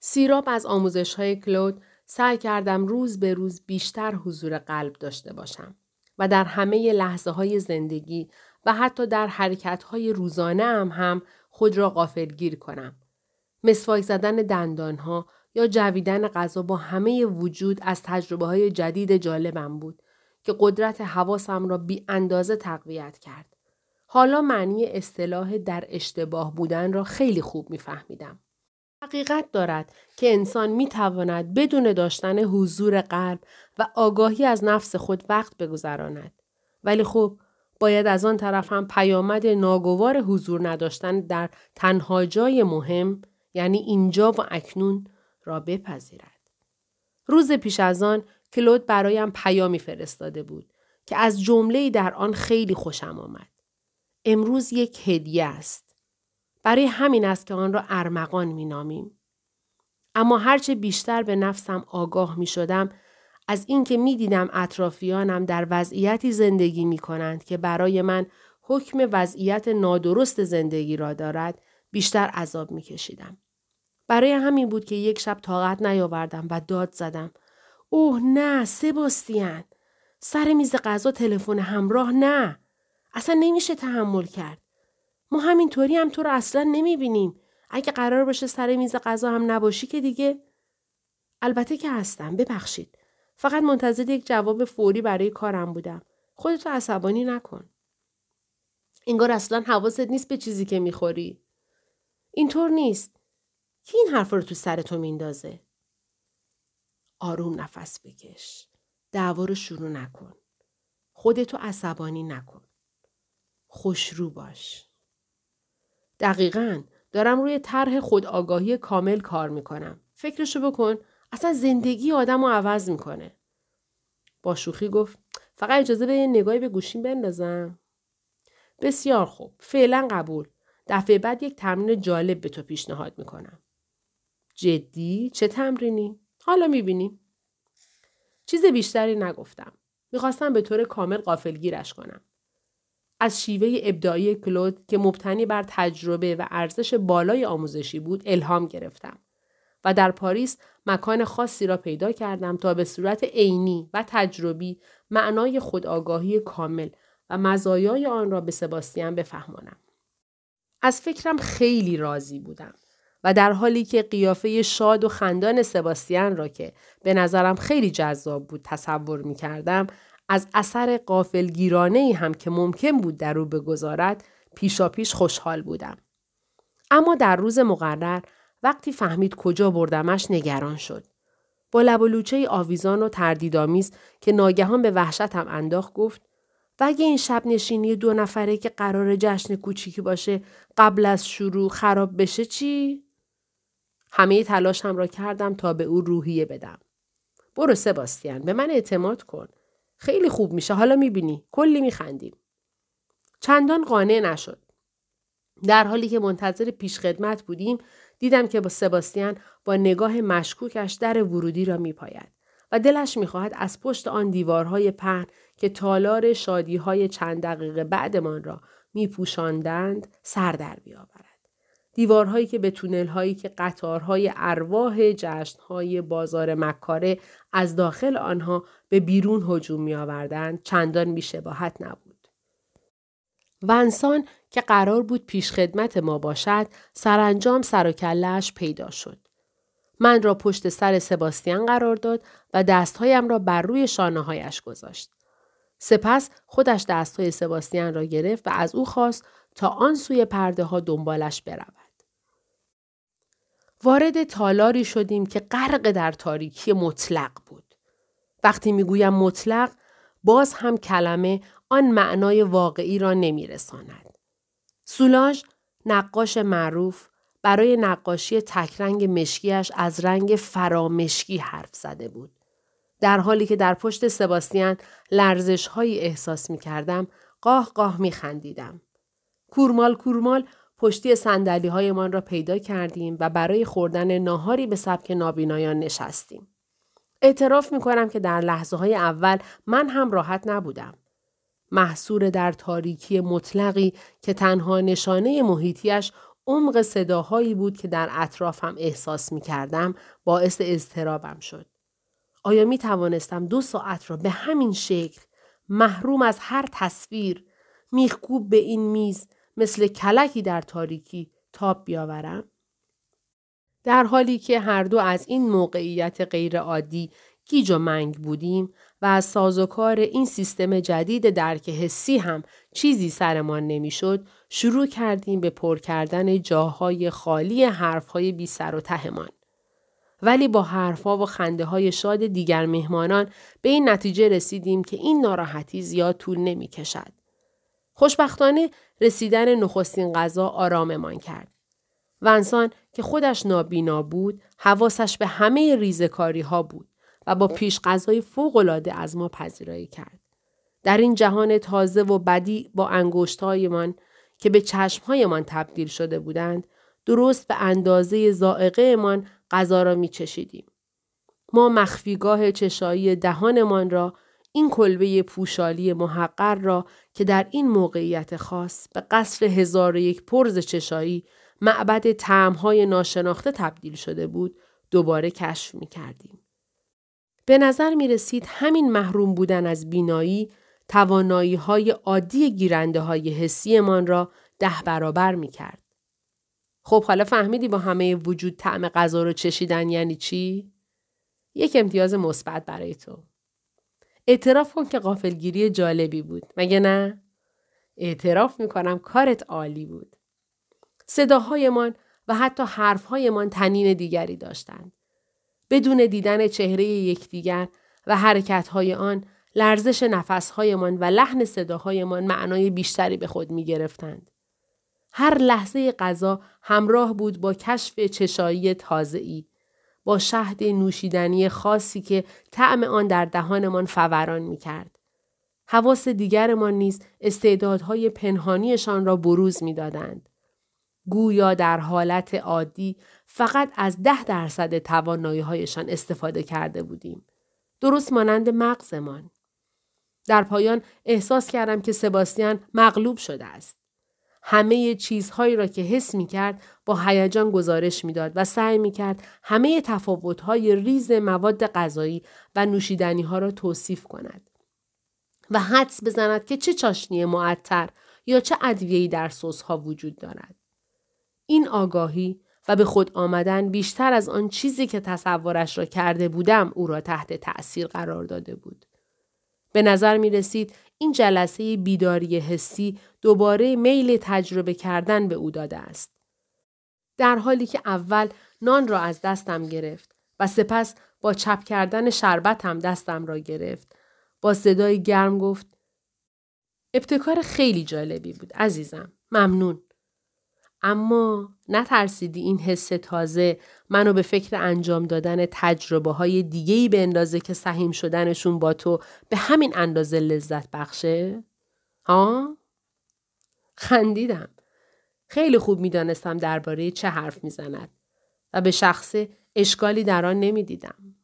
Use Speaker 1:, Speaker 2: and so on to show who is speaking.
Speaker 1: سیراب از آموزش های کلود سعی کردم روز به روز بیشتر حضور قلب داشته باشم و در همه لحظه های زندگی و حتی در حرکت های روزانه هم هم خود را غافلگیر کنم. مسواک زدن دندان ها یا جویدن غذا با همه وجود از تجربه های جدید جالبم بود که قدرت حواسم را بی اندازه تقویت کرد. حالا معنی اصطلاح در اشتباه بودن را خیلی خوب میفهمیدم. حقیقت دارد که انسان می تواند بدون داشتن حضور قلب و آگاهی از نفس خود وقت بگذراند. ولی خب باید از آن طرف هم پیامد ناگوار حضور نداشتن در تنها جای مهم یعنی اینجا و اکنون را بپذیرد. روز پیش از آن کلود برایم پیامی فرستاده بود که از جمله در آن خیلی خوشم آمد. امروز یک هدیه است. برای همین است که آن را ارمغان می نامیم. اما هرچه بیشتر به نفسم آگاه می شدم از اینکه می دیدم اطرافیانم در وضعیتی زندگی می کنند که برای من حکم وضعیت نادرست زندگی را دارد بیشتر عذاب می کشیدم. برای همین بود که یک شب طاقت نیاوردم و داد زدم. اوه نه سباستیان سر میز غذا تلفن همراه نه اصلا نمیشه تحمل کرد ما همینطوری هم تو رو اصلا نمی‌بینیم. اگه قرار باشه سر میز غذا هم نباشی که دیگه. البته که هستم ببخشید. فقط منتظر یک جواب فوری برای کارم بودم. خودتو عصبانی نکن. انگار اصلا حواست نیست به چیزی که می‌خوری. اینطور نیست. کی این حرف رو تو سر تو میندازه؟ آروم نفس بکش. دعوا رو شروع نکن. خودتو عصبانی نکن. خوشرو باش. دقیقا دارم روی طرح خودآگاهی کامل کار می‌کنم. فکرشو بکن اصلا زندگی آدم رو عوض می‌کنه. با شوخی گفت فقط اجازه به نگاهی به گوشیم بندازم. بسیار خوب. فعلا قبول. دفعه بعد یک تمرین جالب به تو پیشنهاد می‌کنم. جدی؟ چه تمرینی؟ حالا می‌بینیم. چیز بیشتری نگفتم. می‌خواستم به طور کامل قافلگیرش کنم. از شیوه ابداعی کلود که مبتنی بر تجربه و ارزش بالای آموزشی بود الهام گرفتم و در پاریس مکان خاصی را پیدا کردم تا به صورت عینی و تجربی معنای خودآگاهی کامل و مزایای آن را به سباستیان بفهمانم. از فکرم خیلی راضی بودم و در حالی که قیافه شاد و خندان سباستیان را که به نظرم خیلی جذاب بود تصور می کردم از اثر قافلگیرانه هم که ممکن بود در او بگذارد پیشا پیش خوشحال بودم. اما در روز مقرر وقتی فهمید کجا بردمش نگران شد. با لب و لوچه آویزان و تردیدآمیز که ناگهان به وحشتم انداخت گفت و اگه این شب نشینی دو نفره که قرار جشن کوچیکی باشه قبل از شروع خراب بشه چی؟ همه تلاشم را کردم تا به او روحیه بدم. برو سباستیان به من اعتماد کن. خیلی خوب میشه. حالا می‌بینی. کلی میخندیم. چندان قانع نشد. در حالی که منتظر پیشخدمت بودیم دیدم که با سباستیان با نگاه مشکوکش در ورودی را میپاید و دلش می‌خواهد از پشت آن دیوارهای پهن که تالار شادیهای چند دقیقه بعدمان را میپوشاندند سر در بیاورد. دیوارهایی که به تونلهایی که قطارهای ارواح جشنهای بازار مکاره از داخل آنها به بیرون هجوم می آوردند چندان بیشباهت نبود. ونسان که قرار بود پیش خدمت ما باشد سرانجام سر و کلش پیدا شد. من را پشت سر سباستیان قرار داد و دستهایم را بر روی شانه هایش گذاشت. سپس خودش دستهای سباستیان را گرفت و از او خواست تا آن سوی پرده ها دنبالش برود. وارد تالاری شدیم که غرق در تاریکی مطلق بود. وقتی می‌گویم مطلق باز هم کلمه آن معنای واقعی را نمیرساند. سولاژ نقاش معروف برای نقاشی تکرنگ مشکیش از رنگ فرامشکی حرف زده بود. در حالی که در پشت سباستیان لرزش هایی احساس می کردم، قاه قاه می خندیدم. کورمال کورمال پشتی سندلی هایمان را پیدا کردیم و برای خوردن ناهاری به سبک نابینایان نشستیم. اعتراف می کنم که در لحظه های اول من هم راحت نبودم. محصور در تاریکی مطلقی که تنها نشانه محیطیش عمق صداهایی بود که در اطرافم احساس می کردم باعث اضطرابم شد. آیا می توانستم دو ساعت را به همین شکل محروم از هر تصویر میخکوب به این میز مثل کلکی در تاریکی تاب بیاورم؟ در حالی که هر دو از این موقعیت غیرعادی گیج و منگ بودیم و از سازوکار این سیستم جدید درک حسی هم چیزی سرمان نمی‌شد شروع کردیم به پر کردن جاهای خالی حرفهای بی سر و تهمان. ولی با حرفها و خنده های شاد دیگر مهمانان به این نتیجه رسیدیم که این ناراحتی زیاد طول نمی کشد. خوشبختانه رسیدن نخستین غذا آراممان کرد. ونسان که خودش نابینا بود حواسش به همه ریزکاری ها بود و با پیش غذای فوقالعاده از ما پذیرایی کرد. در این جهان تازه و بدی با انگشتهایمان که به چشمهایمان تبدیل شده بودند درست به اندازه زائقهمان غذا را می چشیدیم. ما مخفیگاه چشایی دهانمان را این کلبه پوشالی محقر را که در این موقعیت خاص به قصر هزار یک پرز چشایی معبد تعمهای ناشناخته تبدیل شده بود دوباره کشف می کردیم. به نظر می رسید همین محروم بودن از بینایی توانایی های عادی گیرنده های حسیمان را ده برابر می کرد. خب حالا فهمیدی با همه وجود طعم غذا رو چشیدن یعنی چی؟ یک امتیاز مثبت برای تو. اعتراف کن که قافلگیری جالبی بود. مگه نه؟ اعتراف می‌کنم کارت عالی بود. صداهایمان و حتی حرفهایمان تنین دیگری داشتند. بدون دیدن چهره یکدیگر و حرکتهای آن لرزش نفسهایمان و لحن صداهایمان معنای بیشتری به خود می گرفتند. هر لحظه غذا همراه بود با کشف چشایی تازه‌ای با شهد نوشیدنی خاصی که طعم آن در دهانمان فوران می کرد. حواس دیگرمان نیز استعدادهای پنهانیشان را بروز می دادند. گویا در حالت عادی فقط از ده درصد توانایی هایشان استفاده کرده بودیم. درست مانند مغزمان. در پایان احساس کردم که سباستیان مغلوب شده است. همه چیزهایی را که حس می کرد با هیجان گزارش می‌داد و سعی می کرد همه تفاوتهای ریز مواد غذایی و نوشیدنی ها را توصیف کند. و حدس بزند که چه چاشنی معطر یا چه ادویه‌ای در سس ها وجود دارد. این آگاهی و به خود آمدن بیشتر از آن چیزی که تصورش را کرده بودم او را تحت تأثیر قرار داده بود. به نظر می رسید این جلسه بیداری حسی دوباره میل تجربه کردن به او داده است. در حالی که اول نان را از دستم گرفت و سپس با چپ کردن شربت هم دستم را گرفت. با صدای گرم گفت ابتکار خیلی جالبی بود عزیزم. ممنون. اما نترسیدی این حس تازه منو به فکر انجام دادن تجربه های دیگهی به اندازه که سهیم شدنشون با تو به همین اندازه لذت بخشه؟ ها؟ خندیدم. خیلی خوب می‌دانستم درباره چه حرف می‌زند و به شخصه اشکالی در آن نمی‌دیدم.